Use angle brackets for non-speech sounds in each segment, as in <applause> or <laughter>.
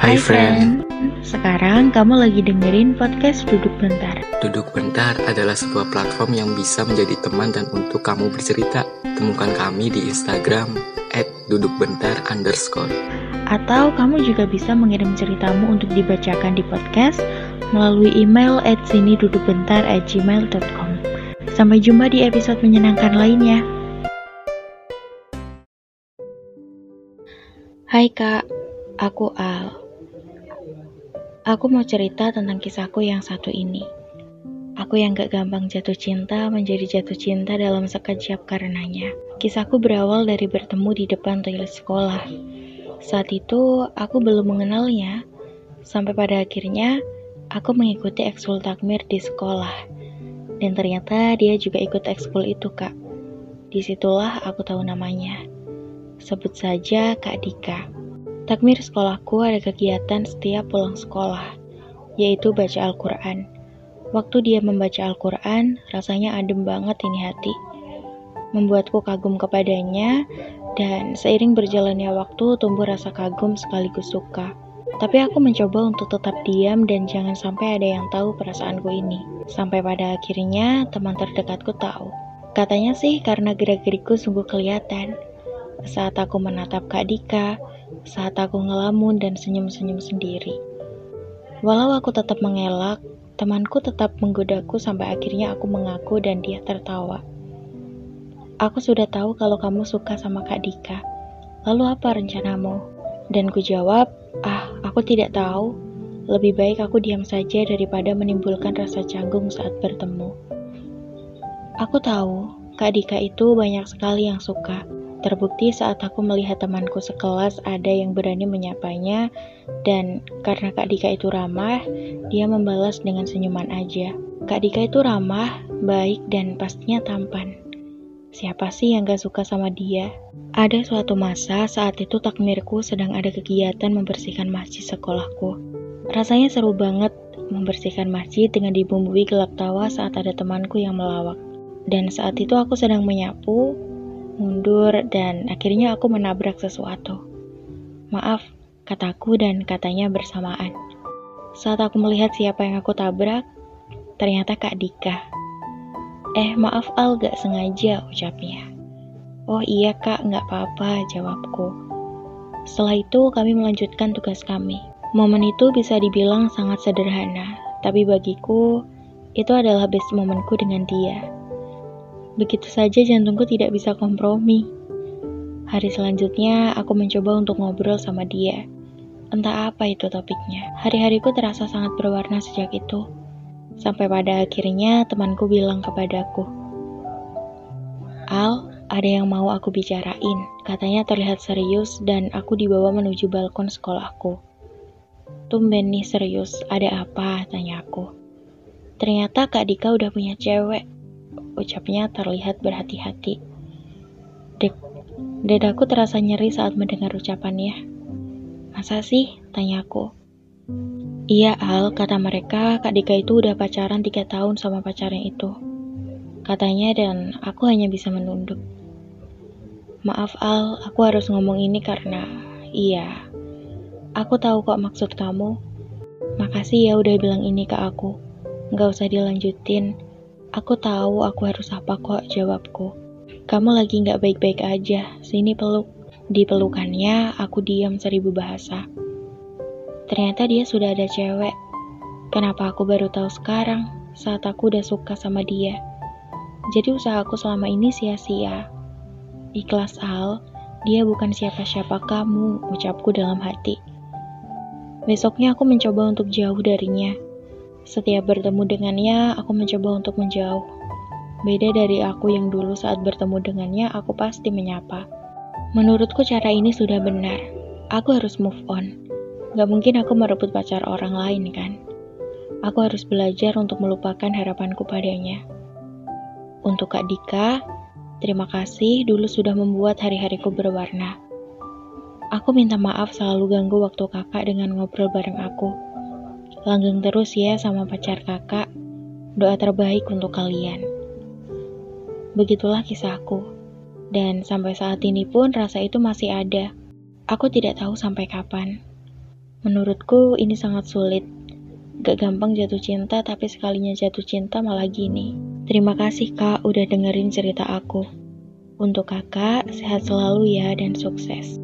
Hai friend. Sekarang kamu lagi dengerin podcast Duduk Bentar. Duduk Bentar adalah sebuah platform yang bisa menjadi teman dan untuk kamu bercerita. Temukan kami di Instagram @dudukbentar underscore. Atau kamu juga bisa mengirim ceritamu untuk dibacakan di podcast melalui email at sini duduk bentar at gmail.com. Sampai jumpa di episode menyenangkan lainnya. Hai kak, aku Al. Aku mau cerita tentang kisahku yang satu ini. Aku yang gak gampang jatuh cinta menjadi jatuh cinta dalam sekejap karenanya. Kisahku berawal dari bertemu di depan toilet sekolah. Saat itu aku belum mengenalnya, sampai pada akhirnya aku mengikuti ekskul takmir di sekolah. Dan ternyata dia juga ikut ekskul itu kak. Di situlah aku tahu namanya. Sebut saja Kak Dika. Takmir sekolahku ada kegiatan setiap pulang sekolah, yaitu baca Al-Quran. Waktu dia membaca Al-Quran, rasanya adem banget ini hati. Membuatku kagum kepadanya, dan seiring berjalannya waktu tumbuh rasa kagum sekaligus suka. Tapi aku mencoba untuk tetap diam dan jangan sampai ada yang tahu perasaanku ini. Sampai pada akhirnya teman terdekatku tahu. Katanya sih karena gerak-gerikku sungguh kelihatan saat aku menatap Kak Dika, saat aku ngelamun dan senyum-senyum sendiri. Walau aku tetap mengelak, temanku tetap menggodaku sampai akhirnya aku mengaku dan dia tertawa. Aku sudah tahu kalau kamu suka sama Kak Dika. Lalu apa rencanamu? Dan ku jawab, ah, aku tidak tahu. Lebih baik aku diam saja daripada menimbulkan rasa canggung saat bertemu. Aku tahu, Kak Dika itu banyak sekali yang suka, Terbukti saat aku melihat temanku sekelas ada yang berani menyapanya dan karena Kak Dika itu ramah, dia membalas dengan senyuman aja. Kak Dika itu ramah, baik dan pastinya tampan. Siapa sih yang gak suka sama dia? Ada suatu masa saat itu takmirku sedang ada kegiatan membersihkan masjid sekolahku. Rasanya seru banget membersihkan masjid dengan dibumbui gelap tawa saat ada temanku yang melawak. Dan saat itu aku sedang menyapu, mundur, dan akhirnya aku menabrak sesuatu. Maaf, kataku dan katanya bersamaan. Saat aku melihat siapa yang aku tabrak, ternyata Kak Dika. Eh, maaf Al, gak sengaja ucapnya. Oh iya kak, gak apa-apa, jawabku. Setelah itu kami melanjutkan tugas kami. Momen itu bisa dibilang sangat sederhana, tapi bagiku itu adalah best momenku dengan dia. Begitu saja jantungku tidak bisa kompromi. Hari selanjutnya, aku mencoba untuk ngobrol sama dia. Entah apa itu topiknya. Hari-hariku terasa sangat berwarna sejak itu. Sampai pada akhirnya temanku bilang kepadaku, Al, ada yang mau aku bicarain. Katanya terlihat serius dan aku dibawa menuju balkon sekolahku. Tumben nih serius, ada apa? Tanya aku. Ternyata Kak Dika udah punya cewek. Ucapnya terlihat berhati-hati. Dadaku terasa nyeri saat mendengar ucapannya. Masa sih? Tanyaku. Iya Al, kata mereka Kak Dika itu udah pacaran tiga tahun sama pacarnya itu. Katanya dan aku hanya bisa menunduk. Maaf Al, aku harus ngomong ini karena iya. Aku tahu kok maksud kamu. Makasih ya udah bilang ini ke aku. Gak usah dilanjutin. Aku tahu aku harus apa kok, jawabku. Kamu lagi nggak baik-baik aja, sini peluk. Di pelukannya, aku diam seribu bahasa. Ternyata dia sudah ada cewek. Kenapa aku baru tahu sekarang, saat aku udah suka sama dia? Jadi usahaku selama ini sia-sia. Ikhlas Al, dia bukan siapa-siapa kamu, ucapku dalam hati. Besoknya aku mencoba untuk jauh darinya setiap bertemu dengannya, aku mencoba untuk menjauh. Beda dari aku yang dulu saat bertemu dengannya, aku pasti menyapa. Menurutku cara ini sudah benar. Aku harus move on. Gak mungkin aku merebut pacar orang lain kan? Aku harus belajar untuk melupakan harapanku padanya. Untuk Kak Dika, terima kasih dulu sudah membuat hari-hariku berwarna. Aku minta maaf selalu ganggu waktu kakak dengan ngobrol bareng aku. Langgeng terus ya sama pacar kakak. Doa terbaik untuk kalian. Begitulah kisahku. Dan sampai saat ini pun rasa itu masih ada. Aku tidak tahu sampai kapan. Menurutku ini sangat sulit. Gak gampang jatuh cinta, tapi sekalinya jatuh cinta malah gini. Terima kasih kak udah dengerin cerita aku. Untuk kakak, sehat selalu ya dan sukses.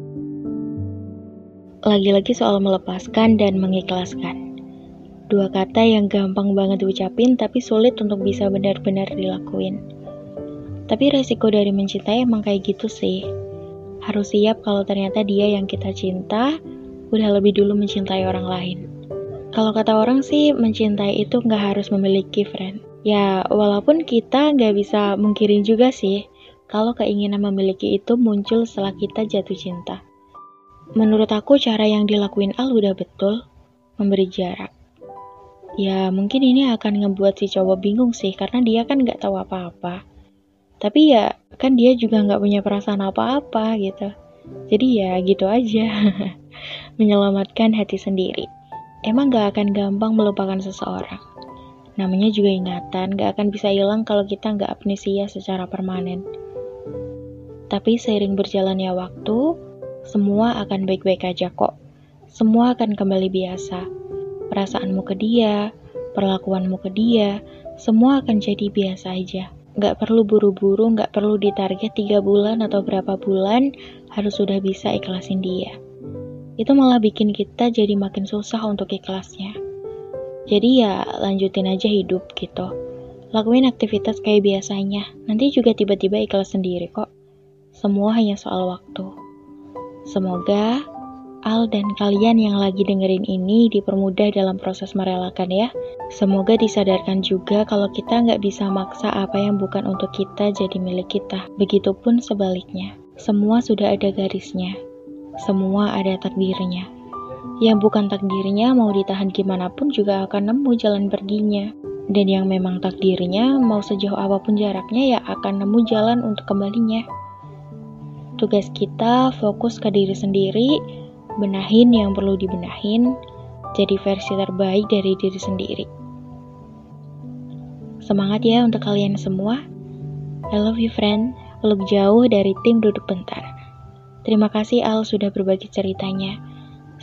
Lagi-lagi soal melepaskan dan mengikhlaskan. Dua kata yang gampang banget diucapin tapi sulit untuk bisa benar-benar dilakuin. Tapi resiko dari mencintai emang kayak gitu sih. Harus siap kalau ternyata dia yang kita cinta udah lebih dulu mencintai orang lain. Kalau kata orang sih, mencintai itu nggak harus memiliki friend. Ya, walaupun kita nggak bisa mungkirin juga sih, kalau keinginan memiliki itu muncul setelah kita jatuh cinta. Menurut aku cara yang dilakuin Al udah betul, memberi jarak. Ya mungkin ini akan ngebuat si cowok bingung sih, karena dia kan nggak tahu apa-apa. Tapi ya kan dia juga nggak punya perasaan apa-apa gitu. Jadi ya gitu aja. <laughs> Menyelamatkan hati sendiri. Emang gak akan gampang melupakan seseorang. Namanya juga ingatan, gak akan bisa hilang kalau kita nggak amnesia secara permanen. Tapi seiring berjalannya waktu, semua akan baik-baik aja kok. Semua akan kembali biasa. Perasaanmu ke dia, perlakuanmu ke dia, semua akan jadi biasa aja. Gak perlu buru-buru, gak perlu ditarget 3 bulan atau berapa bulan, harus sudah bisa ikhlasin dia. Itu malah bikin kita jadi makin susah untuk ikhlasnya. Jadi ya lanjutin aja hidup gitu. Lakuin aktivitas kayak biasanya, nanti juga tiba-tiba ikhlas sendiri kok. Semua hanya soal waktu. Semoga Al dan kalian yang lagi dengerin ini dipermudah dalam proses merelakan ya. Semoga disadarkan juga kalau kita nggak bisa maksa apa yang bukan untuk kita jadi milik kita. Begitupun sebaliknya. Semua sudah ada garisnya. Semua ada takdirnya. Yang bukan takdirnya mau ditahan gimana pun juga akan nemu jalan perginya. Dan yang memang takdirnya mau sejauh apa pun jaraknya ya akan nemu jalan untuk kembalinya. Tugas kita fokus ke diri sendiri, benahin yang perlu dibenahin, jadi versi terbaik dari diri sendiri. Semangat ya untuk kalian semua. I love you friend, peluk jauh dari tim duduk bentar. Terima kasih Al sudah berbagi ceritanya.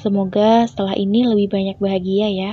Semoga setelah ini lebih banyak bahagia ya.